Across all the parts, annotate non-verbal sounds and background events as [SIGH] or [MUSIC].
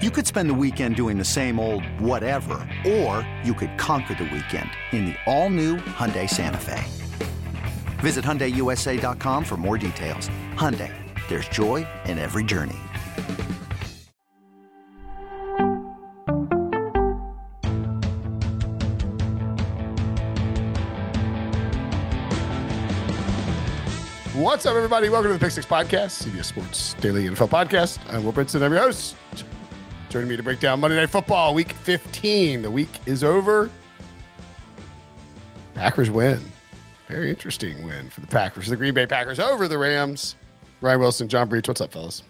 You could spend the weekend doing the same old whatever, or you could conquer the weekend in the all-new Hyundai Santa Fe. Visit HyundaiUSA.com for more details. Hyundai, there's joy in every journey. What's up, everybody? Welcome to the Pick Six Podcast, CBS Sports Daily NFL Podcast. I'm Will Brinson, I'm your host. Joining me to break down Monday Night Football, Week 15. The week is over. Packers win. Very interesting win for the Packers. The Green Bay Packers over the Rams. Ryan Wilson, John Breech. What's up, fellas?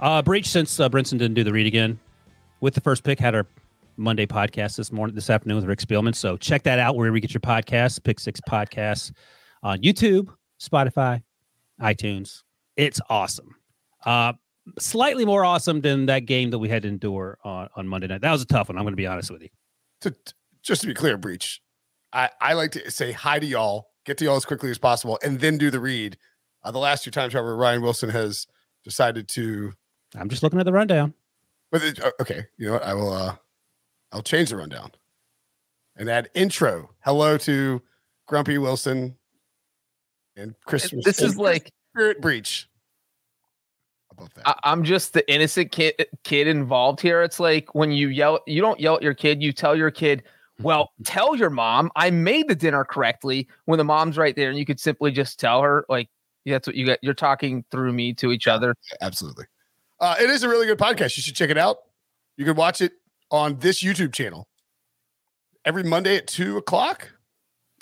Uh, Breech, since uh, Brinson didn't do the read again, with the first pick, had our Monday podcast this morning, this afternoon with Rick Spielman. So check that out wherever you get your podcasts, Pick Six Podcasts on YouTube, Spotify, iTunes. It's awesome. Uh, slightly more awesome than that game that we had to endure on, on Monday night. That was a tough one. I'm going to be honest with you. To, just to be clear, Breech, I, I like to say hi to y'all, get to y'all as quickly as possible, and then do the read. Uh, the last two times, however, Ryan Wilson has decided to. I'm just looking at the rundown. But it, uh, okay, you know what? I will. uh I'll change the rundown and add intro. Hello to Grumpy Wilson and Christmas. This is like Spirit Breech. Above that. I, I'm just the innocent kid kid involved here. It's like when you yell, you don't yell at your kid, you tell your kid, well, [LAUGHS] tell your mom I made the dinner correctly when the mom's right there, and you could simply just tell her, like, yeah, that's what you got. You're talking through me to each other. Absolutely. Uh, it is a really good podcast. You should check it out. You can watch it on this YouTube channel every Monday at two o'clock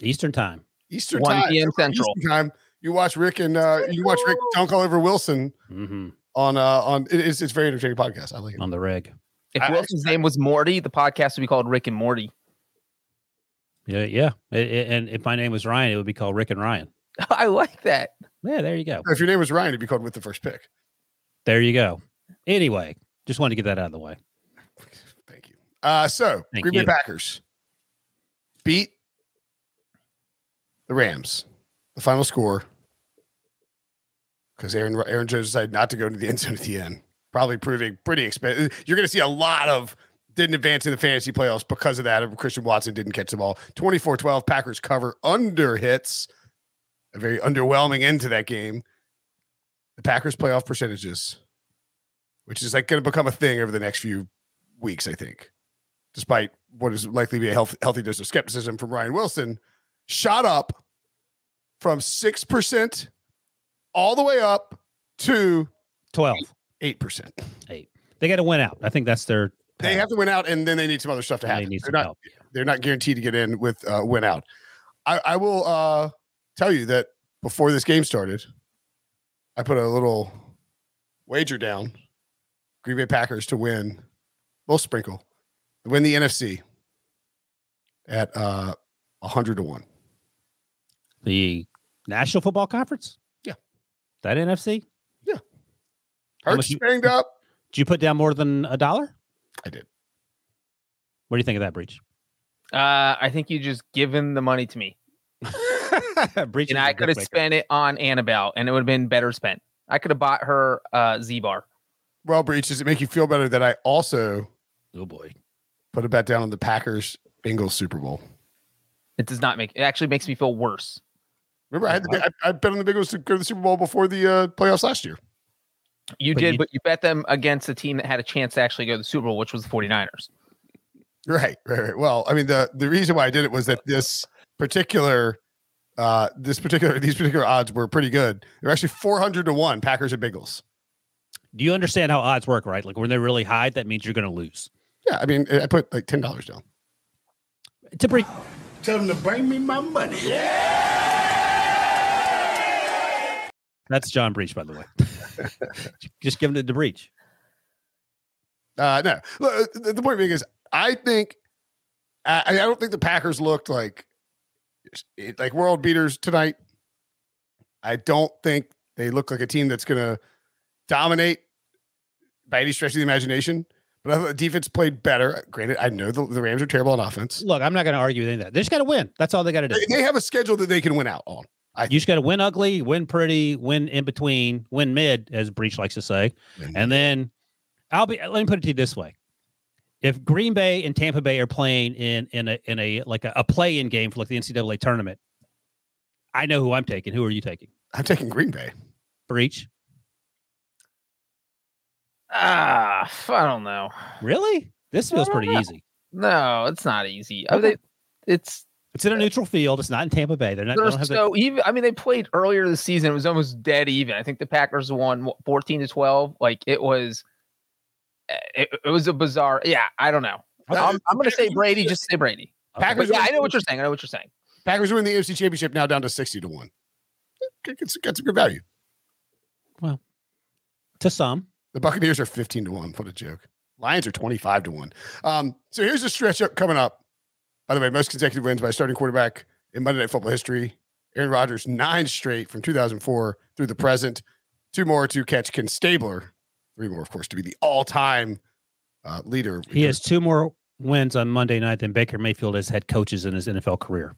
Eastern time. Eastern 1 time. p.m. Eastern Central. time. You watch Rick and uh, you watch Rick Don't Call Over Wilson hmm on uh on it is it's very entertaining podcast. I like it. On the reg. If I- Wilson's name was Morty, the podcast would be called Rick and Morty. Yeah, yeah. It- it- and if my name was Ryan, it would be called Rick and Ryan. [LAUGHS] I like that. Yeah, there you go. If your name was Ryan, it'd be called with the first pick. There you go. Anyway, just wanted to get that out of the way. Thank you. Uh so Thank Green Bay. Packers beat the Rams. The final score because Aaron Aaron Jones decided not to go into the [LAUGHS] end zone at the end, probably proving pretty expensive. You're going to see a lot of didn't advance in the fantasy playoffs because of that. Christian Watson didn't catch the ball. 24-12 Packers cover under hits. A very underwhelming end to that game. The Packers playoff percentages, which is like going to become a thing over the next few weeks, I think, despite what is likely to be a health, healthy dose of skepticism from Ryan Wilson, shot up from 6% all the way up to 12, 8%. 8. They got to win out. I think that's their. They have to win out, and then they need some other stuff to They happen. need They're some not, help. they're not guaranteed to get in with uh, win out. I, I will uh, tell you that before this game started, I put a little wager down Green Bay Packers to win, little sprinkle, win the NFC at uh, 100 to 1. The National Football Conference? Yeah. That NFC? Yeah. Hurts you- banged up. Did you put down more than a dollar? I did. What do you think of that breech? Uh, I think you just given the money to me, [LAUGHS] breach and is a I could have spent it on Annabelle, and it would have been better spent. I could have bought her uh, Z bar. Well, Breech, does it make you feel better that I also Oh boy. put a bet down on the Packers Bengals Super Bowl? It does not make. It actually makes me feel worse. Remember, I had the, I, I bet on the Bengals to go to the Super Bowl before the uh, playoffs last year. You But did, you- but you bet them against a team that had a chance to actually go to the Super Bowl, which was the 49ers. Right, right, right. Well, I mean, the the reason why I did it was that this particular, uh, this particular, these particular odds were pretty good. They're actually four hundred to one Packers and Bengals. Do you understand how odds work, right? Like when they're really high, that means you're going to lose. Yeah, I mean, I put like ten dollars down. To breach. Tell them to bring me my money. That's John Breech, by the way. [LAUGHS] Just give him the breach. Uh, no, Look, the, point being is, I think I, I don't think the Packers looked like like world beaters tonight. I don't think they look like a team that's going to dominate by any stretch of the imagination. But I thought the defense played better. Granted, I know the, the Rams are terrible on offense. Look, I'm not going to argue with any of that. They just got to win. That's all they got to do. They, they have a schedule that they can win out on. I You just got to win ugly, win pretty, win in between, win mid, as Breech likes to say. And then I'll be. Let me put it to you this way: If Green Bay and Tampa Bay are playing in in a in a like a, a play-in game for like the NCAA tournament, I know who I'm taking. Who are you taking? I'm taking Green Bay. Breech? Ah, I don't know. Really? This feels pretty easy. No, it's not easy. I mean, they- it's It's in a neutral field. It's not in Tampa Bay. They're not. They they're don't have the, so even. I mean, they played earlier this season. It was almost dead even. I think the Packers won what, fourteen to twelve. Like it was. eh, It, it was a bizarre. Yeah, I don't know. I'm, I'm going to say Brady. Just say Brady. Okay. Packers But yeah, I know what you're saying. I know what you're saying. Packers win the AFC Championship now down to sixty to one. It's, it's a good value. Well, to some. The Buccaneers are 15 to 1. What a joke. Lions are 25 to 1. Um, so here's a stretch up coming up. By the way, most consecutive wins by a starting quarterback in Monday Night Football history. Aaron Rodgers, nine straight from 2004 through the present. Two more to catch Ken Stabler. Three more, of course, to be the all time uh, leader. He has two more wins on Monday night than Baker Mayfield has had coaches in his NFL career.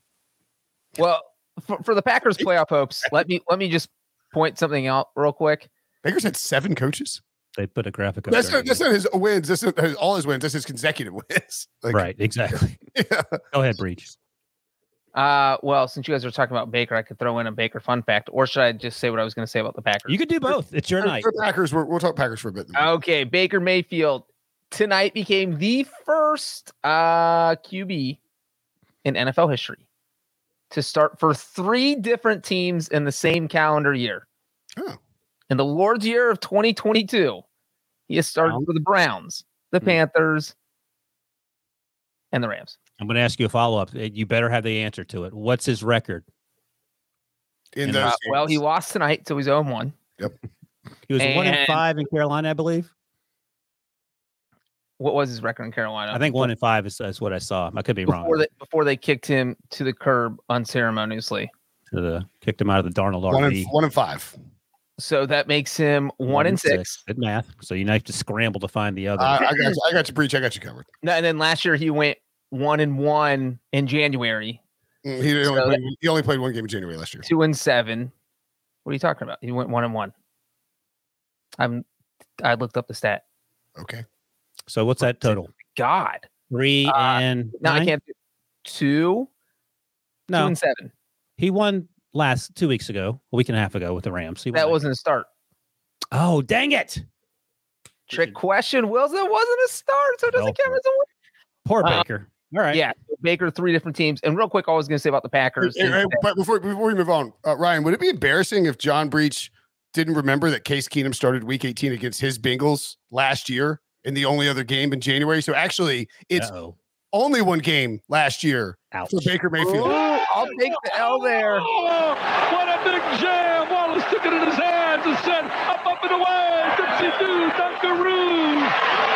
Well, for, for the Packers playoff hopes, let me let me just point something out real quick. Baker's had seven coaches. They put a graphic up That's there. not, that's not his wins. That's not his, all his wins. That's his consecutive [LAUGHS] wins. Like, right, exactly. [LAUGHS] Yeah. Go ahead, Breech. Uh, well, since you guys are talking about Baker, I could throw in a Baker fun fact, or should I just say what I was going to say about the Packers? You could do both. It's your night. Packers, we're, we'll talk Packers for a bit. Okay, Baker Mayfield tonight became the first uh QB in NFL history to start for three different teams in the same calendar year. Oh. In the Lord's year of 2022, he has started Wow. for the Browns, the Hmm. Panthers, and the Rams. I'm going to ask you a follow up. You better have the answer to it. What's his record? In And, those Uh, well, he lost tonight, so he's 0 1. Yep. He was one and And- five in Carolina, I believe. What was his record in Carolina? I think one and five is, is what I saw. I could be wrong. before they before they kicked him to the curb unceremoniously. To the- kicked him out of the Darnold one RV. and, one and five. So that makes him one, and six. Good math. So you have to scramble to find the other. Uh, I got you, I got you, breech. I got you covered. No, And then last year he went one and one in January, Mm, He only, So played, he only played one game in January last year. two and seven. What are you talking about? He went one and one. I'm I looked up the stat. Okay. so what's that total? God. Three Uh, and No, I can't do two, two No, and seven. he won last two weeks ago, a week and a half ago with the Rams. He That wasn't a start. Oh, dang it! Trick question, Wills. That wasn't a start, so it doesn't count as a win. Poor Uh, Baker. All right. Yeah, Baker, three different teams. And real quick, I was going to say about the Packers. Hey, hey, but before before we move on, uh, Ryan, would it be embarrassing if John Breech didn't remember that Case Keenum started Week 18 against his Bengals last year in the only other game in January? So actually, it's Uh-oh. only one game last year Ouch. for Baker Mayfield. Ooh, I'll take the L there. Oh, what a big jam! Wallace took it in his hands and said, "Up, up and away, Dipsy Doo, Dunkaroo."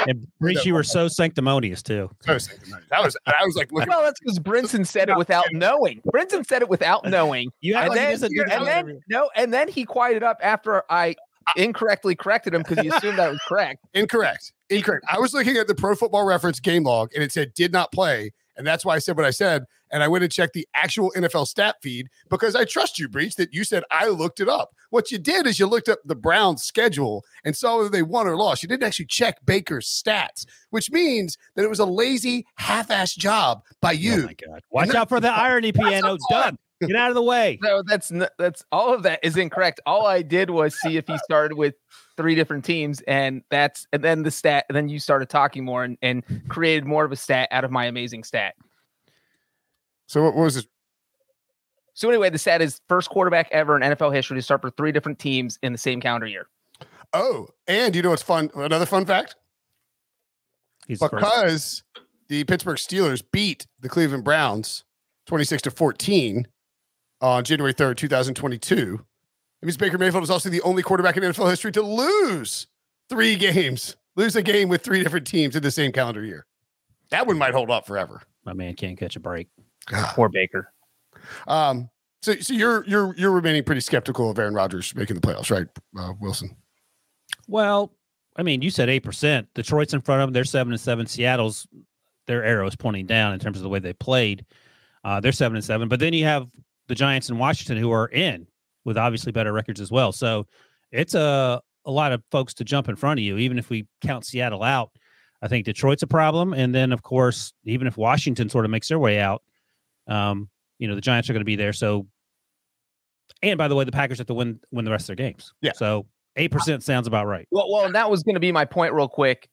And Breech, you were so sanctimonious too. I was thinking, That was I was like, look, Well, that's because Brinson said it without knowing. Brinson said it without knowing. [LAUGHS] You And then, and then no, and then he quieted up after I incorrectly corrected him because he assumed that was correct. Incorrect. Incorrect. I was looking at the Pro Football Reference game log and it said did not play. And that's why I said what I said. And I went and checked the actual NFL stat feed because I trust you, Breech, that you said I looked it up. What you did is you looked up the Browns schedule and saw whether they won or lost. You didn't actually check Baker's stats, which means that it was a lazy, half-assed job by Oh you. my God! Watch out for the [LAUGHS] irony piano. Doug, get out of the way. No, that's n- that's all of that is incorrect. All I did was see if he started with three different teams, and that's and then the stat, and then you started talking more and, and created more of a stat out of my amazing stat. so what, what was this? So anyway, the stat is first quarterback ever in NFL history to start for three different teams in the same calendar year. Oh, and you know what's fun? Another fun fact? He's first. because the Pittsburgh Steelers beat the Cleveland Browns 26 to 14 on January 3rd, 2022. It means Baker Mayfield is also the only quarterback in NFL history to lose three games, lose a game with three different teams in the same calendar year. That one might hold up forever. My man can't catch a break. Poor Baker. Um, so, so you're you're you're remaining pretty skeptical of Aaron Rodgers making the playoffs, right, uh, Wilson? Well, I mean, you said eight percent. Detroit's in front of them. They're seven and seven. Seattle's their arrow is pointing down in terms of the way they played. Uh, they're seven and seven. But then you have the Giants and Washington who are in with obviously better records as well. So it's a a lot of folks to jump in front of you. Even if we count Seattle out, I think Detroit's a problem. And then of course, even if Washington sort of makes their way out, um, you know, the Giants are going to be there. So, and by the way, the Packers have to win win the rest of their games. Yeah. So eight percent sounds about right. Well, well, and that was going to be my point, real quick,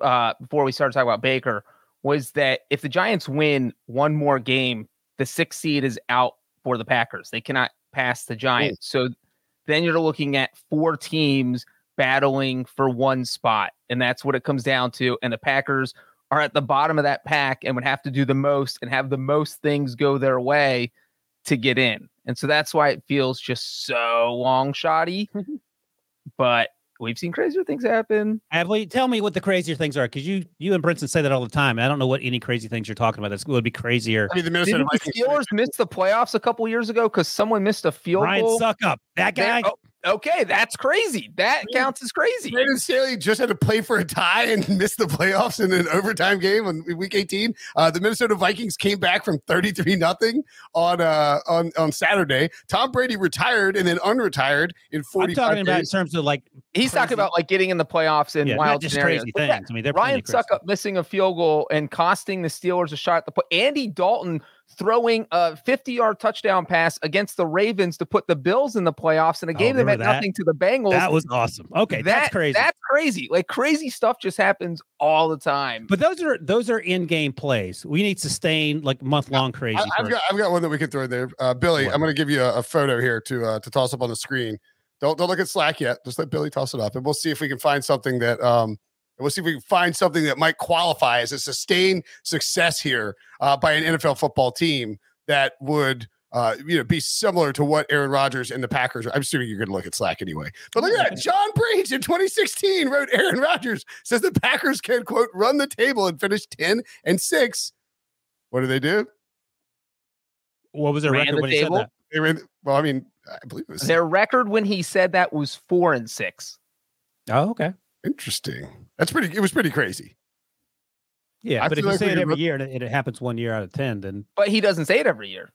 uh, before we started talking about Baker, was that if the Giants win one more game, the sixth seed is out for the Packers. They cannot pass the Giants. So then you're looking at four teams battling for one spot, and that's what it comes down to. And the Packers are at the bottom of that pack and would have to do the most and have the most things go their way to get in. And so that's why it feels just so long shotty. [LAUGHS] but we've seen crazier things happen. Have we? Tell me what the crazier things are, because you you and Brinson say that all the time. I don't know what any crazy things you're talking about. That's would be crazier. I mean, the Minnesota Didn't the Vikings. Steelers miss the playoffs a couple years ago because someone missed a field Ryan goal? Succop. That They- guy. oh, okay, that's crazy. That Yeah. counts as crazy. Brandon Staley just had to play for a tie and [LAUGHS] miss the playoffs in an overtime game on week 18. Uh, the Minnesota Vikings came back from 33 nothing on uh on on Saturday. Tom Brady retired and then unretired in 45 I'm 45 talking about in terms of like He's talking about like getting in the playoffs in yeah, wild just scenarios. crazy But yeah, things. I mean, they're Ryan plenty crazy. Succop missing a field goal and costing the Steelers a shot at the play. Andy Dalton throwing a 50 yard touchdown pass against the Ravens to put the Bills in the playoffs in a game that meant that? nothing to the Bengals. That was awesome. Okay, that, that's crazy. That's crazy. Like crazy stuff just happens all the time. but those are those are in game plays. We need sustained like month long crazy. I, have got I've got one that we could throw in there. Uh, Billy, What? I'm going to give you a, a photo here to uh, to toss up on the screen. Don't don't look at Slack yet. Just let Billy toss it up, and we'll see if we can find something that um. And We'll see if we can find something that might qualify as a sustained success here uh, by an NFL football team that would, uh, you know, be similar to what Aaron Rodgers and the Packers. Are. I'm assuming you're going to look at Slack anyway. But look at that, John Breach in 2016 wrote Aaron Rodgers says the Packers can quote run the table and finish 10 and six. What do they do? what was their Ran record the when he said that? They were in, well, I mean, I believe it was Their record when he said that was four and six. Oh, okay. interesting. That's pretty. It was pretty crazy. Yeah, I but if feel you like say it every look- year and it, it happens one year out of ten, then But he doesn't say it every year.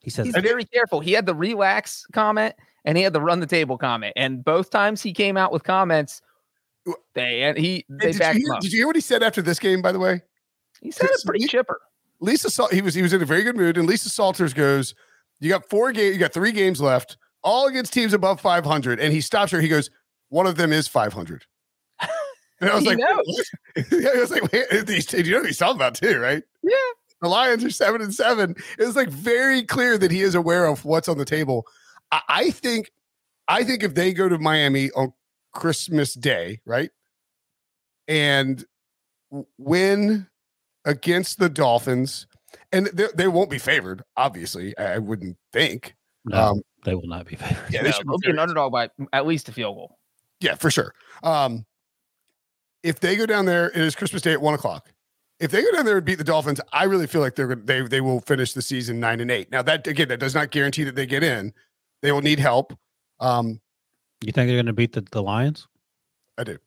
he says He's that. very careful. He had the relax comment and he had the run the table comment. And both times he came out with comments, they and he Hey, they did, you backed him hear, up. did you hear what he said after this game? By the way, He said it pretty He- chipper. Lisa Sal- he was he was in a very good mood, and Lisa Salters goes, "You got four games. You got three games left, all against teams above 500." And he stops her. He goes, "One of them is 500." And I was He like, [LAUGHS] yeah, I was like, Wait, [LAUGHS] you know what he's talking about too, right? Yeah. The Lions are seven and seven. It was like very clear that he is aware of what's on the table. I, I think, I think if they go to Miami on Christmas Day, right, and win against the Dolphins, and they, they won't be favored. Obviously, I, I wouldn't think. No, Um, they will not be favored. yeah, [LAUGHS] they No, should be they'll be an underdog by at least a field goal. Yeah, for sure. Um, if they go down there, it is Christmas Day at one o'clock. If they go down there and beat the Dolphins, I really feel like they're gonna they they will finish the season nine and eight. Now that again, that does not guarantee that they get in. They will need help. Um, You think they're going to beat the, the Lions? I do.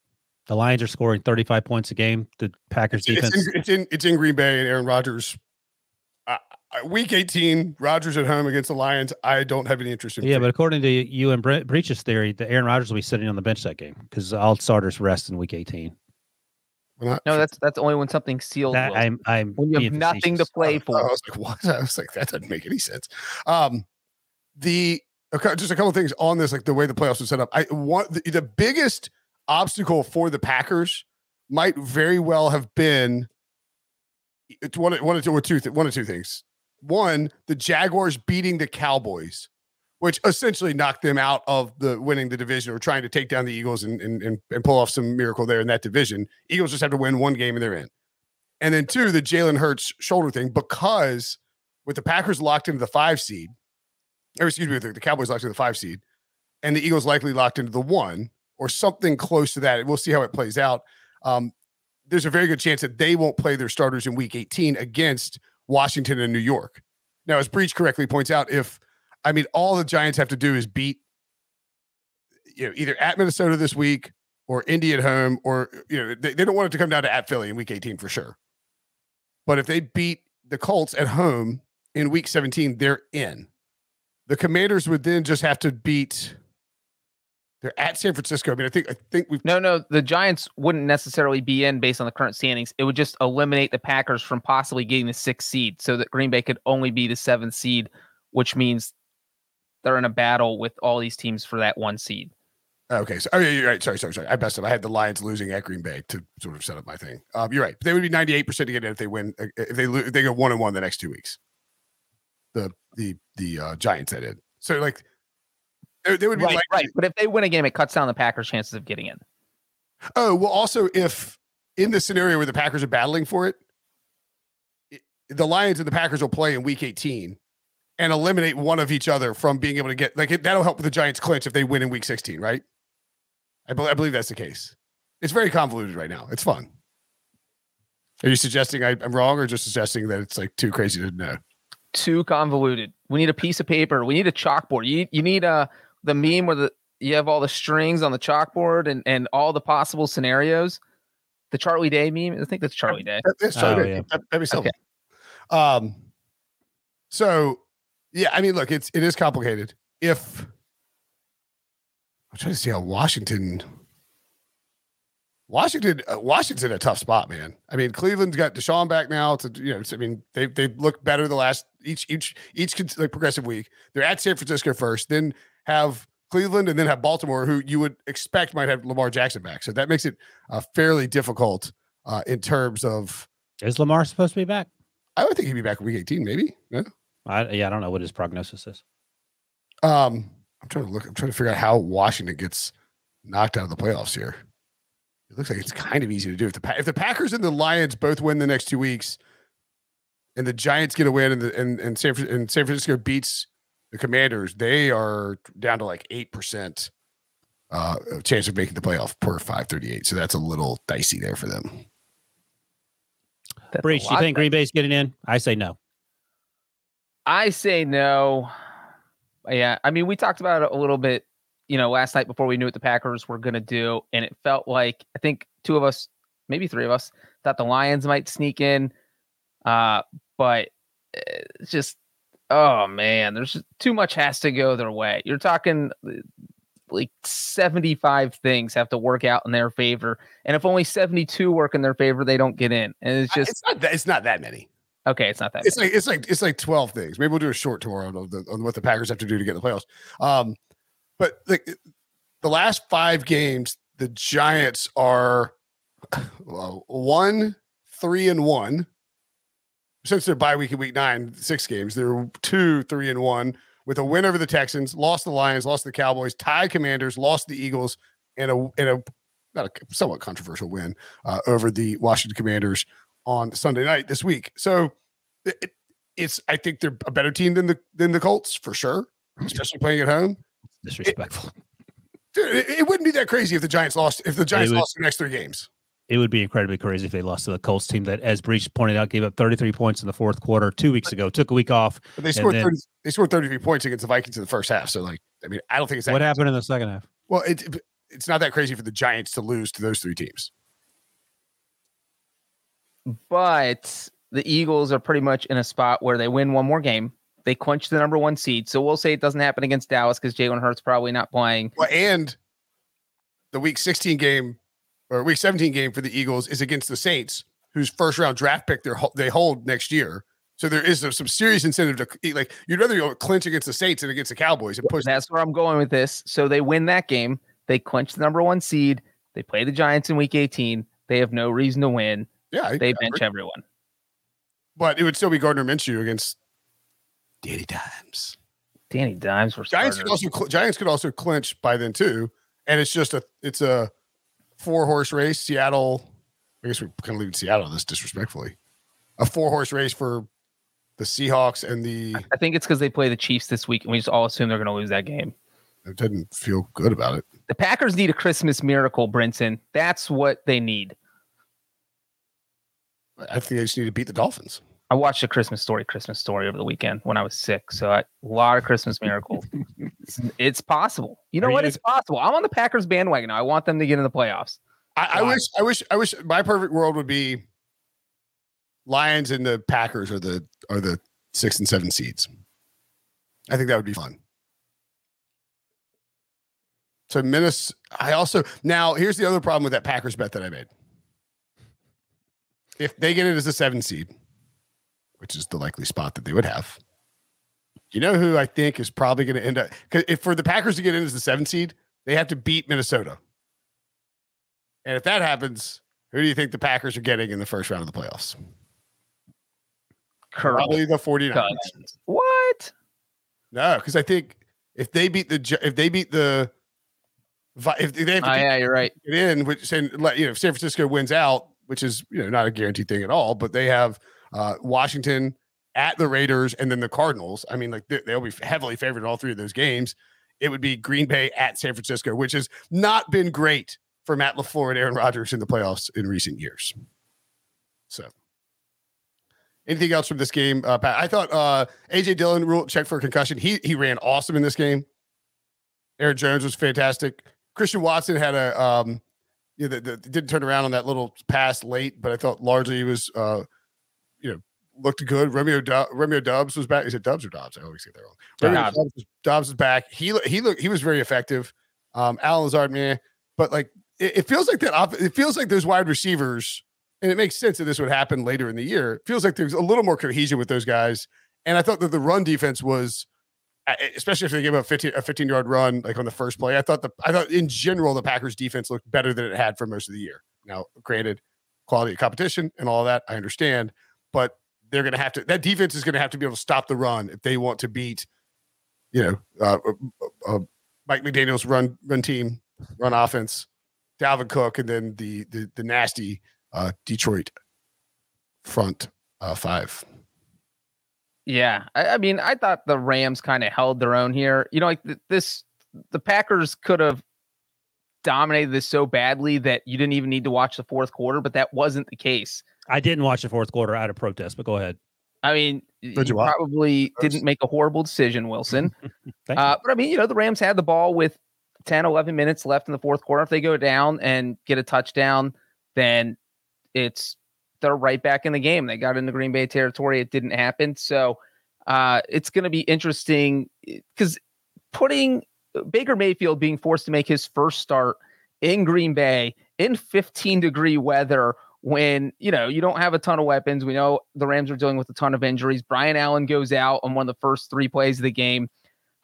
The Lions are scoring 35 points a game. The Packers It's defense. in, it's in it's in Green Bay and Aaron Rodgers. Uh, week eighteen, Rodgers at home against the Lions. I don't have any interest in. yeah, but according to you and Bre- Breech's theory, the Aaron Rodgers will be sitting on the bench that game because all starters rest in Week 18. We're not- No, that's that's only when something sealed. That I'm I'm when you have being nothing to play for. I was like, [LAUGHS] what? I was like, that doesn't make any sense. Um, the okay, just a couple of things on this, like the way the playoffs are set up. I want the, the biggest obstacle for the Packers might very well have been it's one, one or two, or two, th- one or two things. One, the Jaguars beating the Cowboys, which essentially knocked them out of the winning the division or trying to take down the Eagles and, and, and, pull off some miracle there in that division. Eagles just have to win one game and they're in. And then two, the Jalen Hurts shoulder thing, because with the Packers locked into the five seed, or excuse me, the, the Cowboys locked into the five seed, and the Eagles likely locked into the one or something close to that. We'll see how it plays out. um, there's a very good chance that they won't play their starters in week 18 against Washington and New York. Now, as Breech correctly points out, if I mean all the Giants have to do is beat you know either at Minnesota this week or Indy at home, or you know, they, they don't want it to come down to at Philly in week 18 for sure. But if they beat the Colts at home in week 17, they're in. The commanders would then just have to beat they're at San Francisco. I mean, I think I think we've No, no, the Giants wouldn't necessarily be in based on the current standings. It would just eliminate the Packers from possibly getting the sixth seed, so that Green Bay could only be the seventh seed, which means they're in a battle with all these teams for that one seed. Okay, so oh yeah, you're right. Sorry, sorry, sorry. I messed up. I had the Lions losing at Green Bay to sort of set up my thing. Um, you're right. They would be 98 percent to get in if they win. uh, If they if they go one and one the next two weeks. The the the uh, Giants that did. So like they, they would be Right, like right. But if they win a game, it cuts down the Packers' chances of getting in. oh well. Also, if in the scenario where the Packers are battling for it, it- the Lions and the Packers will play in Week 18 and eliminate one of each other from being able to get like that'll help with the Giants clinch if they win in Week 16, right? I, bel I believe that's the case. It's very convoluted right now. It's fun. Are you suggesting I, I'm wrong, or just suggesting that it's like too crazy to know? Too convoluted. We need a piece of paper. We need a chalkboard. You you need a the meme where the you have all the strings on the chalkboard and and all the possible scenarios. The Charlie Day meme. I think that's Charlie Day. That- That's Oh, true. yeah. That- that'd be simple. Okay. Um, so yeah, I mean, look, it's it is complicated. If I'm trying to see how Washington, Washington, uh, Washington's in a tough spot, man. I mean, Cleveland's got Deshaun back now. To you know, I mean, they they looked better the last each each each like progressive week. They're at San Francisco first, then have Cleveland, and then have Baltimore, who you would expect might have Lamar Jackson back. So that makes it uh, fairly difficult uh, in terms of. Is Lamar supposed to be back? I would think he'd be back in week 18, maybe. No? I, yeah, I don't know what his prognosis is. Um, I'm trying to look. I'm trying to figure out how Washington gets knocked out of the playoffs here. It looks like it's kind of easy to do. If the if the Packers and the Lions both win the next two weeks, and the Giants get a win, and the, and and San and San Francisco beats the Commanders, they are down to like eight percent uh chance of making the playoff per 538. So that's a little dicey there for them. That's a Breech, you think better. Green Bay's getting in? I say no. I say no. Yeah, I mean, we talked about it a little bit, you know, last night before we knew what the Packers were going to do, and it felt like I think two of us, maybe three of us, thought the Lions might sneak in, uh, but uh, it's just, oh man, there's too much has to go their way. You're talking uh, like 75 things have to work out in their favor, and if only 72 work in their favor, they don't get in, and it's just it's not that, it's not that many. Okay. It's not that. It's like it's like it's like twelve things. Maybe we'll do a short tomorrow on, the, on what the Packers have to do to get in the playoffs. Um, but like the last five games, the Giants are well, [SIGHS] one, three, and one. Since their bye week in week nine, six games, they're two, three, and one with a win over the Texans, lost the Lions, lost the Cowboys, tied Commanders, lost the Eagles, and a and a not a somewhat controversial win uh, over the Washington Commanders on Sunday night this week. So it, it- it's I think they're a better team than the than the Colts for sure, especially playing at home. Disrespectful. Dude, it, it wouldn't be that crazy if the Giants lost if the Giants would- lost the next three games. It would be incredibly crazy if they lost to the Colts team that, as Breech pointed out, gave up 33 points in the fourth quarter two weeks ago, took a week off. But they scored then- 30, they scored 33 points against the Vikings in the first half. So like I mean, I don't think it's that What happened in the second half? well, it, it's not that crazy for the Giants to lose to those three teams. But the Eagles are pretty much in a spot where they win one more game. They clinch the number one seed. So we'll say it doesn't happen against Dallas because Jalen Hurts probably not playing. Well, and the week 16 game or week 17 game for the Eagles is against the Saints, whose first round draft pick they're, they hold next year. So there is some, some serious incentive to like you'd rather go clinch against the Saints than against the Cowboys and push. That's where I'm going with this. So they win that game. They clinch the number one seed. They play the Giants in week 18. They have no reason to win. Yeah, They I bench everyone. but it would still be Gardner Minshew against Danny Dimes. Danny Dimes for Giants could also Giants could also clinch by then too, and it's just a it's a four horse race. Seattle, I guess we're kind of leaving Seattle this disrespectfully. A four horse race for the Seahawks and the. I think it's because they play the Chiefs this week, and we just all assume they're going to lose that game. It didn't feel good about it. The Packers need a Christmas miracle, Brinson. That's what they need. I think they just need to beat the Dolphins. I watched a Christmas story, Christmas story over the weekend when I was sick. So I, a lot of Christmas miracles. it's, [LAUGHS] it's possible. You know Are what? you- It's possible. I'm on the Packers bandwagon now. I want them to get in the playoffs. I, I wish, I wish, I wish my perfect world would be Lions and the Packers are the are the six and seven seeds. I think that would be fun. So Minnesota. I also now here's the other problem with that Packers bet that I made. If they get it as a seven seed, which is the likely spot that they would have, you know who I think is probably going to end up? Because if for the Packers to get in as the seven seed, they have to beat Minnesota. And if that happens, who do you think the Packers are getting in the first round of the playoffs? Kirk Probably the 49ers. Cousins. What? No, because I think if they beat the if they beat the if they have to ah, Oh, beat- yeah, you're right. get in, which saying you know if San Francisco wins out, which is you know not a guaranteed thing at all, but they have uh, Washington at the Raiders and then the Cardinals. I mean, like they, they'll be heavily favored in all three of those games. It would be Green Bay at San Francisco, which has not been great for Matt Lafleur and Aaron Rodgers in the playoffs in recent years. So. Anything else from this game? Uh, Pat? I thought uh, AJ Dillon ruled check for concussion. He he ran awesome in this game. Aaron Jones was fantastic. Christian Watson had a um, you know, the, the, didn't turn around on that little pass late, but I thought largely he was uh, you know, looked good. Romeo du- Romeo Dubs was back. Is it Dubs or Dobbs? I always get that wrong. Romeo Dobbs. Was- is back. He he looked he was very effective. Um, Allen Lazard, man, but like it, it feels like that. Off, it feels like those wide receivers, and it makes sense that this would happen later in the year. It feels like there's a little more cohesion with those guys. And I thought that the run defense was, especially if they gave up 15, a 15 yard run like on the first play. I thought the I thought in general the Packers defense looked better than it had for most of the year. Now, granted, quality of competition and all that I understand, but they're going to have to that defense is going to have to be able to stop the run if they want to beat, you know, uh, uh, uh, Mike McDaniel's run run team, run offense, Dalvin Cook, and then the the, the nasty uh, Detroit front uh, five. Yeah, I, I mean, I thought the Rams kind of held their own here. You know, like th- this, the Packers could have dominated this so badly that you didn't even need to watch the fourth quarter, but that wasn't the case. I didn't watch the fourth quarter out of protest, but go ahead. I mean, y- What'd you you probably First. didn't make a horrible decision, Wilson. [LAUGHS] Thank Uh, but I mean, you know, the Rams had the ball with 10, 11 minutes left in the fourth quarter. If they go down and get a touchdown, then it's they're right back in the game. They got into Green Bay territory. It didn't happen. So uh, it's going to be interesting because putting Baker Mayfield being forced to make his first start in Green Bay in 15 degree weather when you know you don't have a ton of weapons. We know the Rams are dealing with a ton of injuries. Brian Allen goes out on one of the first three plays of the game.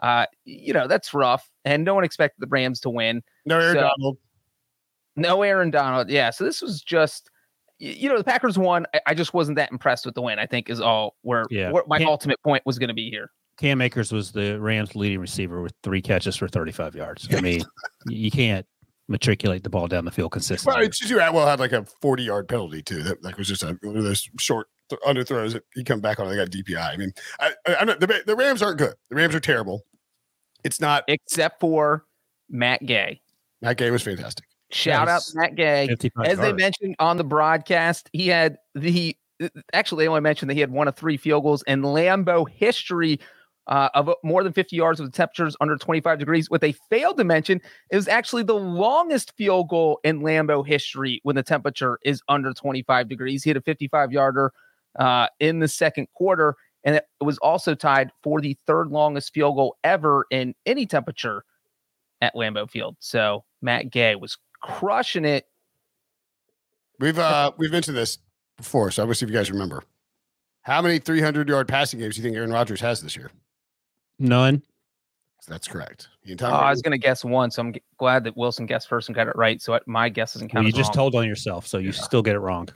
Uh, you know that's rough, and no one expected the Rams to win. No, Aaron So- Donald. No Aaron Donald. Yeah, so this was just you know the Packers won. I, I just wasn't that impressed with the win. I think is all where, Yeah. where my Can't- ultimate point was going to be here. Cam Akers was the Rams' leading receiver with three catches for 35 yards. I mean, [LAUGHS] you can't matriculate the ball down the field consistently. Well, consistently. it's just Atwell had like a 40 yard penalty too. That like was just a, one of those short th- underthrows that he come back on. They got DPI. I mean, I, I, I'm not, the, the Rams aren't good. The Rams are terrible. It's not. Except for Matt Gay. Matt Gay was fantastic. Shout out Nice. to Matt Gay. As they mentioned on the broadcast, he had the actually they only mentioned that he had one of three field goals in Lambeau history uh, of more than 50 yards with temperatures under 25 degrees. What they failed to mention it was actually the longest field goal in Lambeau history when the temperature is under 25 degrees. He hit a 55 yarder uh, in the second quarter, and it was also tied for the third longest field goal ever in any temperature at Lambeau Field. So Matt Gay was crushing it We've uh we've mentioned this before, so I wish see if you guys remember. How many 300 yard passing games do you think Aaron Rodgers has this year? None. That's correct. He and Tom Oh, I was going to guess one, so I'm g- glad that Wilson guessed first and got it right. So I- my guess isn't Well, you just told on yourself, so you still get it wrong.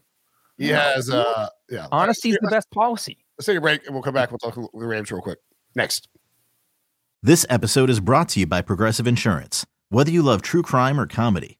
he has uh yeah. Honesty is the best policy. Let's take a break and we'll come back. We'll talk the Rams real quick. Next. This episode is brought to you by Progressive Insurance. Whether you love true crime or comedy,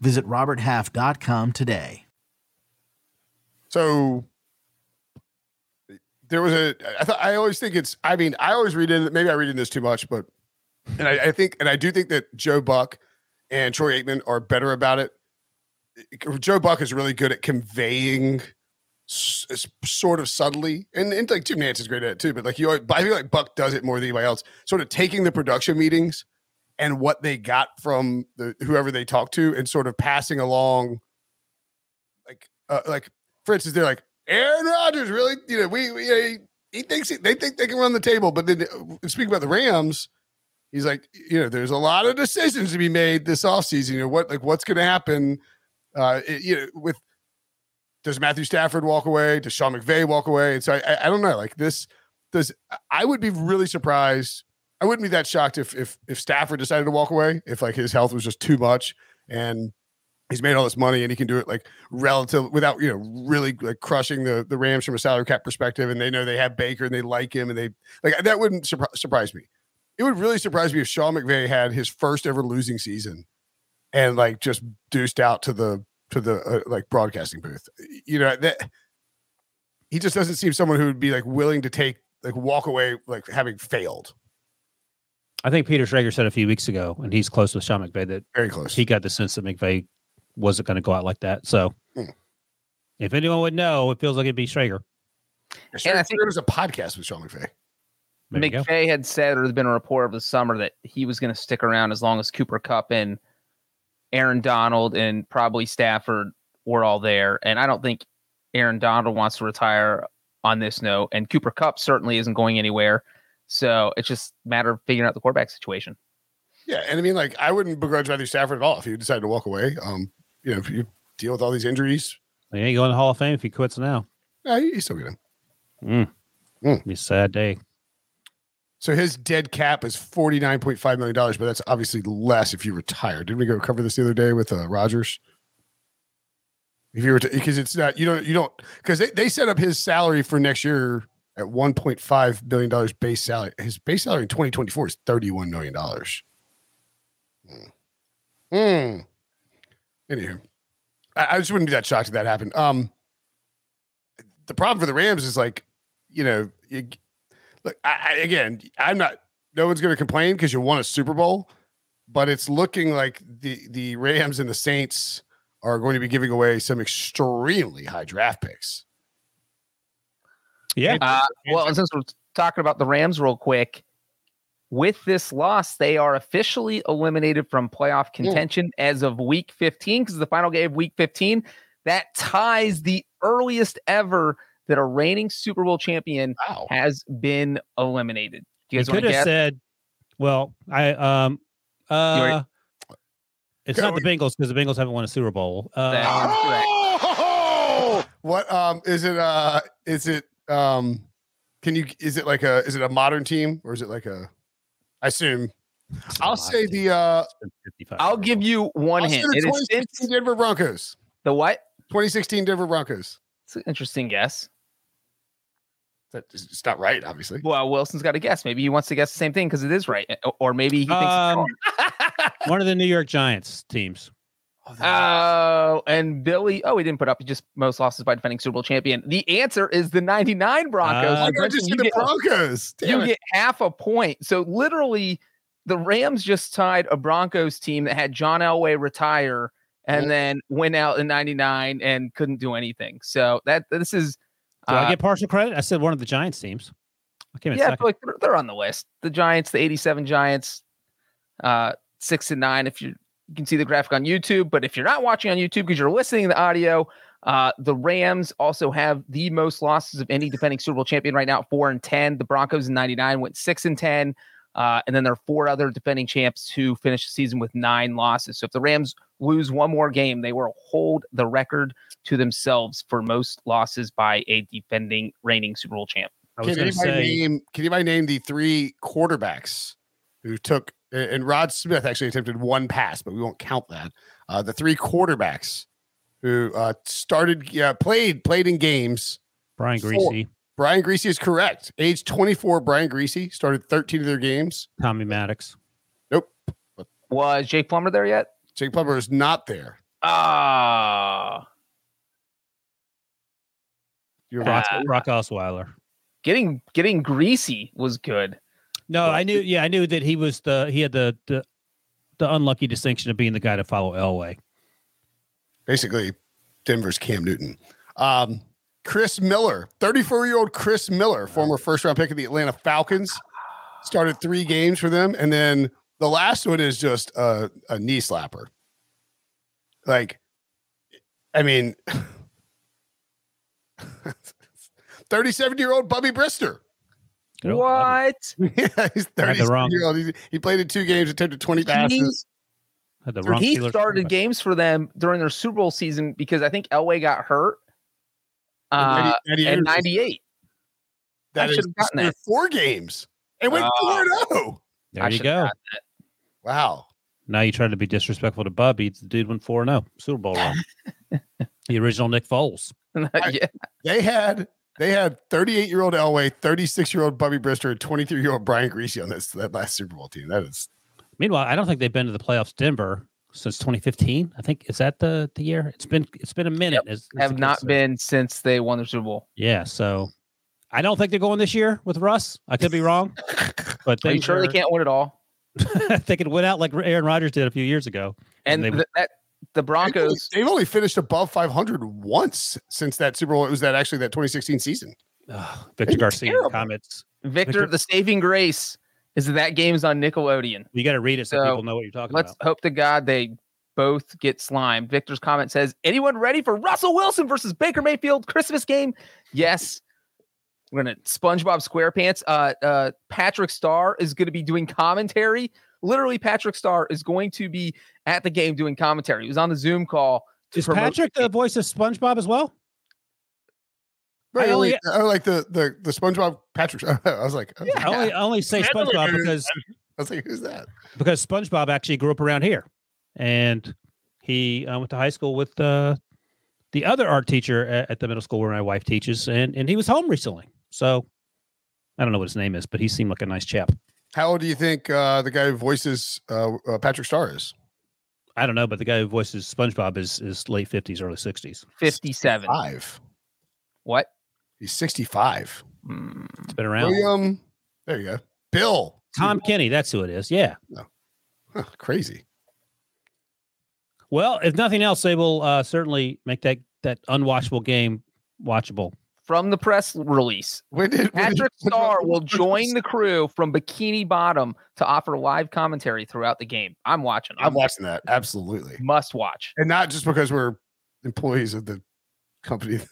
Visit RobertHalf.com today. So there was a. I thought I always think it's. I mean, I always read in. Maybe I read in this too much, but and I, I think and I do think that Joe Buck and Troy Aikman are better about it. Joe Buck is really good at conveying s- sort of subtly, and, and like Jim Nantz is great at it too. But like you, always- I feel like Buck does it more than anybody else. Sort of taking the production meetings and what they got from the whoever they talk to, and sort of passing along, like uh, like for instance, they're like Aaron Rodgers, really, you know, we, we he, thinks he, they think they can run the table, but then uh, speaking about the Rams he's like, you know, there's a lot of decisions to be made this offseason. You know, what like what's going to happen? Uh, it- you know, with does Matthew Stafford walk away? Does Sean McVay walk away? And so I, I don't know. Like this, does I would be really surprised. I wouldn't be that shocked if if if Stafford decided to walk away. If like his health was just too much and he's made all this money and he can do it like relative without you know really like crushing the the Rams from a salary cap perspective. And they know they have Baker and they like him and they like that wouldn't surpri- surprise me it would really surprise me if Sean McVay had his first ever losing season and like just deuced out to the to the uh, like broadcasting booth. You know that he just doesn't seem someone who would be like willing to take like walk away like having failed. I think Peter Schrager said a few weeks ago, and he's close with Sean McVay, that Very close. he got the sense that McVay wasn't going to go out like that. So, Hmm. if anyone would know, it feels like it'd be Schrager. Sure, I think- there's a podcast with Sean McVay. There. McVay had said, or there's been a report over the summer that he was going to stick around as long as Cooper Kupp and Aaron Donald and probably Stafford were all there. And I don't think Aaron Donald wants to retire on this note, and Cooper Kupp certainly isn't going anywhere. So it's just a matter of figuring out the quarterback situation. Yeah, and I mean like I wouldn't begrudge Matthew Stafford at all if he decided to walk away. Um, you know, if you deal with all these injuries, He ain't going to the Hall of Fame if he quits now. yeah, he- he's still good. Mm. Mm. Be a sad day. So his dead cap is forty nine point five million dollars, but that's obviously less if you retire. Didn't we go cover this the other day with uh, Rodgers? If you were because it's not you don't you don't because they, they set up his salary for next year at one point five billion dollars base salary. His base salary in twenty twenty four is thirty one million dollars. Hmm. Hmm. Anywho, I, I just wouldn't be that shocked if that happened. Um, the problem for the Rams is like, you know, you, look, I, I, again, I'm not. No one's going to complain because you won a Super Bowl, but it's looking like the the Rams and the Saints are going to be giving away some extremely high draft picks. Yeah. Uh, well, and since we're talking about the Rams real quick, with this loss, they are officially eliminated from playoff contention as of week 15 because the final game of week 15 that ties the earliest ever that a reigning Super Bowl champion Wow. has been eliminated. Do you You guys want could have guess? said, well, I, um, uh, it's Go- not the Bengals because the Bengals haven't won a Super Bowl. Uh, That- Oh! [LAUGHS] What um is it? Uh, is it um? Can you? Is it like a? Is it a modern team or is it like a? I assume. it's I'll say my the. uh I'll give you one I'll say hint. the It is 2016 since Denver Broncos. the what? 2016 Denver Broncos. It's an interesting guess. That is it's not right, obviously. Well, Wilson's got to guess. Maybe he wants to guess the same thing because it is right, or maybe he thinks. Um, it's [LAUGHS] One of the New York Giants teams. Oh, and Billy. Oh, he didn't put up. He just most losses by defending Super Bowl champion. The answer is the '99 Broncos. Uh, I just you, the get, Broncos. Damn you it. get half a point. So literally, the Rams just tied a Broncos team that had John Elway retire and Mhm. then went out in '99 and couldn't do anything. So that this is. Did I uh, get partial credit? I said one of the Giants teams. I came in yeah, I second. feel like they're, they're on the list. The Giants, the 87 Giants, uh, six and nine. If you, you can see the graphic on YouTube, but if you're not watching on YouTube because you're listening to the audio, Uh, the Rams also have the most losses of any defending Super Bowl champion right now, four and ten. The Broncos in '99 went six and ten, uh, and then there are four other defending champs who finished the season with nine losses. So if the Rams lose one more game, they will hold the record to themselves for most losses by a defending reigning Super Bowl champ. I was Can going anybody say, name? Can anybody name the three quarterbacks who took? And Rod Smith actually attempted one pass, but we won't count that. Uh, the three quarterbacks who uh, started, yeah, played played in games. Brian Four. Griese, Brian Griese is correct. Age 24, Brian Griese started 13 of their games. Tommy Maddox. Nope. Was Jake Plummer there yet? Jake Plummer is not there. Ah, You're Brock, Ah. Brock Osweiler. getting getting greasy was good. No, I knew. Yeah, I knew that he was the he had the the, the unlucky distinction of being the guy to follow Elway. basically Denver's Cam Newton. Um, Chris Miller, 34 year old Chris Miller, former first round pick of the Atlanta Falcons, started three games for them. And then the last one is just a, a knee slapper. Like, I mean, [LAUGHS] 37 year old Bubby Brister. Good. What? [LAUGHS] yeah, he's I had the 37 wrong- year old. He, he played in two games, attempted 20 He- passes. Had the wrong he started quarterback. games for them during their Super Bowl season because I think Elway got hurt. And Uh, Eddie- Eddie in '98. That I is should've gotten that. four games and went Ah. 4 0. There I you go. Wow. Now you try to be disrespectful to Bubby. The dude went 4 0, Super Bowl run. [LAUGHS] the original Nick Foles. that. [LAUGHS] yeah. They had they had 38 year old Elway, 36 year old Bubby Brister, and 23 year old Brian Griese on this that last Super Bowl team. That is Meanwhile, I don't think they've been to the playoffs Denver since 2015. I think is that the the year. It's been it's been a minute. as- as Have not say. been since they won the Super Bowl. Yeah, so I don't think they're going this year with Russ. I could be wrong, [LAUGHS] but Are you things sure they surely can't win it all? they could win out like Aaron Rodgers did a few years ago. And they- th- that the Broncos, They've only finished above 500 once since that Super Bowl. It was that actually that 2016 season. Ugh, Victor Garcia terrible. comments. Victor, Victor- the saving grace is that that game's on Nickelodeon. You got to read it so, So, people know what you're talking about. Let's hope to God they both get slimed. Victor's comment says, "Anyone ready for Russell Wilson versus Baker Mayfield Christmas game?" Yes. We're gonna SpongeBob SquarePants. Uh, uh, Patrick Star is going to be doing commentary. Literally, Patrick Star is going to be at the game doing commentary. He was on the Zoom call. to Is Patrick the the voice of SpongeBob as well? Right, I only- like, I like the the the SpongeBob Patrick. [LAUGHS] I was like, I was, like, I only I only say SpongeBob because [LAUGHS] I was like, who's that? because SpongeBob actually grew up around here, and he uh, went to high school with uh, the other art teacher at, at the middle school where my wife teaches, and and he was home recently. So I don't know what his name is, but he seemed like a nice chap. How old do you think uh, the guy who voices uh, uh, Patrick Star is? I don't know, but the guy who voices SpongeBob is is late fifties, early sixties. 57. Five. What? He's 65. Hmm. It's been around. William, there you go. Bill. Tom Kenny, that's who it is. Yeah. Huh, crazy. Well, if nothing else, they will uh, certainly make that that unwatchable game watchable. From the press release, When did when did- Patrick [LAUGHS] Star will [LAUGHS] join the crew from Bikini Bottom to offer live commentary throughout the game. I'm watching. I'm watching that. Absolutely. Must watch. And not just because we're employees of the company. [LAUGHS]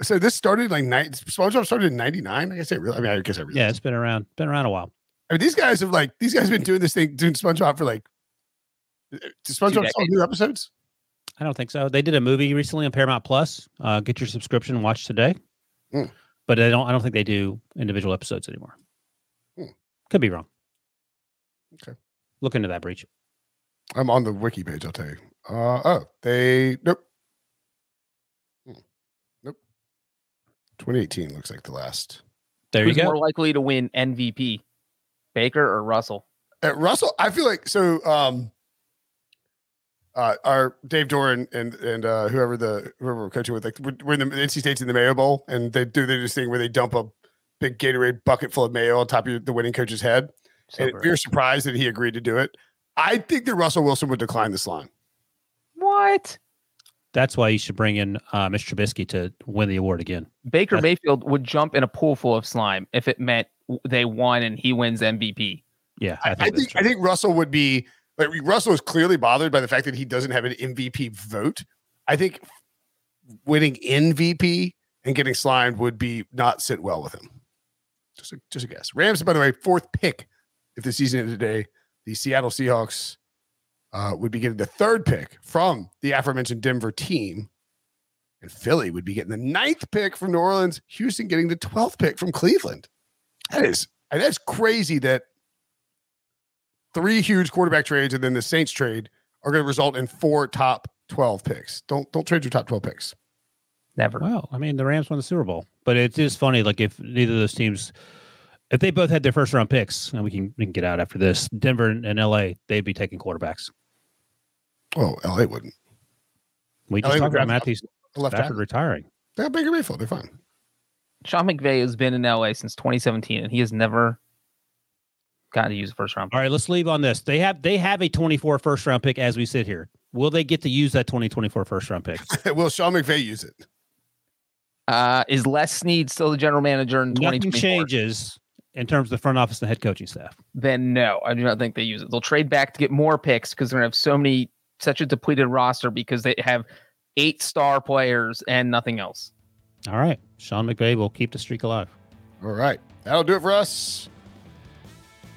So this started like night. SpongeBob started in '99. I guess it really. I mean, I guess I really. Yeah, it's been around been around a while. I mean, these guys have like these guys have been doing this thing, doing SpongeBob for like. Does SpongeBob still decades. do episodes? I don't think so. They did a movie recently on Paramount Plus. Uh, get your subscription and watch today. Hmm. But I don't. I don't think they do individual episodes anymore. Hmm. Could be wrong. Okay. Look into that Breech. I'm on the wiki page. I'll tell you. Uh, oh, they nope. Hmm. Nope. 2018 looks like the last. There Who's you go. more likely to win MVP, Baker or Russell? Uh, Russell, I feel like so. Um, uh, our Dave Doeren and and uh, whoever the whoever we're coaching with, like we're, we're in the NC State's in the Mayo Bowl, and they do they this thing where they dump a big Gatorade bucket full of mayo on top of your, the winning coach's head. So and we were surprised that he agreed to do it. I think that Russell Wilson would decline this line. What? That's why you should bring in uh, Mr. Trubisky to win the award again. Baker That's- Mayfield would jump in a pool full of slime if it meant they won and he wins MVP. Yeah, I, I think I think Russell would be like Russell is clearly bothered by the fact that he doesn't have an MVP vote. I think winning MVP and getting slimed would be not sit well with him. Just a, just a guess. Rams, by the way, fourth pick if the season ended today. The Seattle Seahawks uh, would be getting the third pick from the aforementioned Denver team. And Philly would be getting the ninth pick from New Orleans. Houston getting the 12th pick from Cleveland. That is that's crazy that three huge quarterback trades and then the Saints trade are going to result in four top 12 picks. Don't don't trade your top 12 picks. Never. Well, I mean, the Rams won the Super Bowl, but it is funny. Like if neither of those teams, if they both had their first round picks, and we can we can get out after this, Denver and, and LA, they'd be taking quarterbacks. Oh, LA wouldn't. We just would talked about draft Matthew Left Stafford retiring. They have Baker Mayfield. They're fine. Sean McVay has been in LA since 2017, and he has never gotten to use a first round. All right, let's leave on this. They have they have a 24 first round pick as we sit here. Will they get to use that 2024 first round pick? [LAUGHS] Will Sean McVay use it? Uh, is Les Snead still the general manager in Nothing 2024? changes in terms of the front office and head coaching staff. Then no, I do not think they use it. They'll trade back to get more picks because they're gonna have so many, such a depleted roster because they have eight star players and nothing else. All right, Sean McVay will keep the streak alive. All right. That'll do it for us.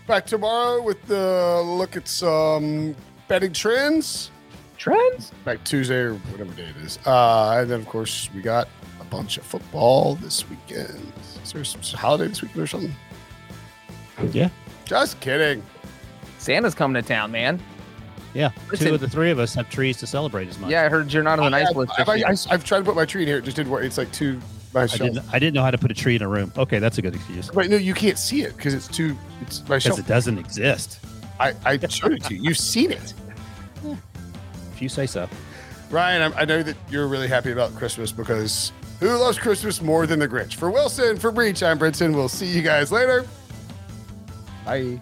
Back tomorrow with the look at some betting trends. Trends? Back Tuesday or whatever day it is. Uh, and then, of course, we got a bunch of football this weekend. Is there some holiday this weekend or something? Yeah, Just kidding. Santa's coming to town, man. yeah. Listen- Two of the three of us have trees to celebrate as much. Yeah, I heard you're not on the nice I, list. have I've, tried to put my tree in here. It just didn't work. It's like too my I didn't, I didn't know how to put a tree in a room. Okay, that's a good excuse. Right? no, you can't see it because it's too. It's my Because it doesn't exist. I, I showed it to you. You've seen it. [LAUGHS] If you say so. Ryan, I, I know that you're really happy about Christmas because who loves Christmas more than the Grinch? For Wilson, for Breech, I'm Brinson. We'll see you guys later. Bye.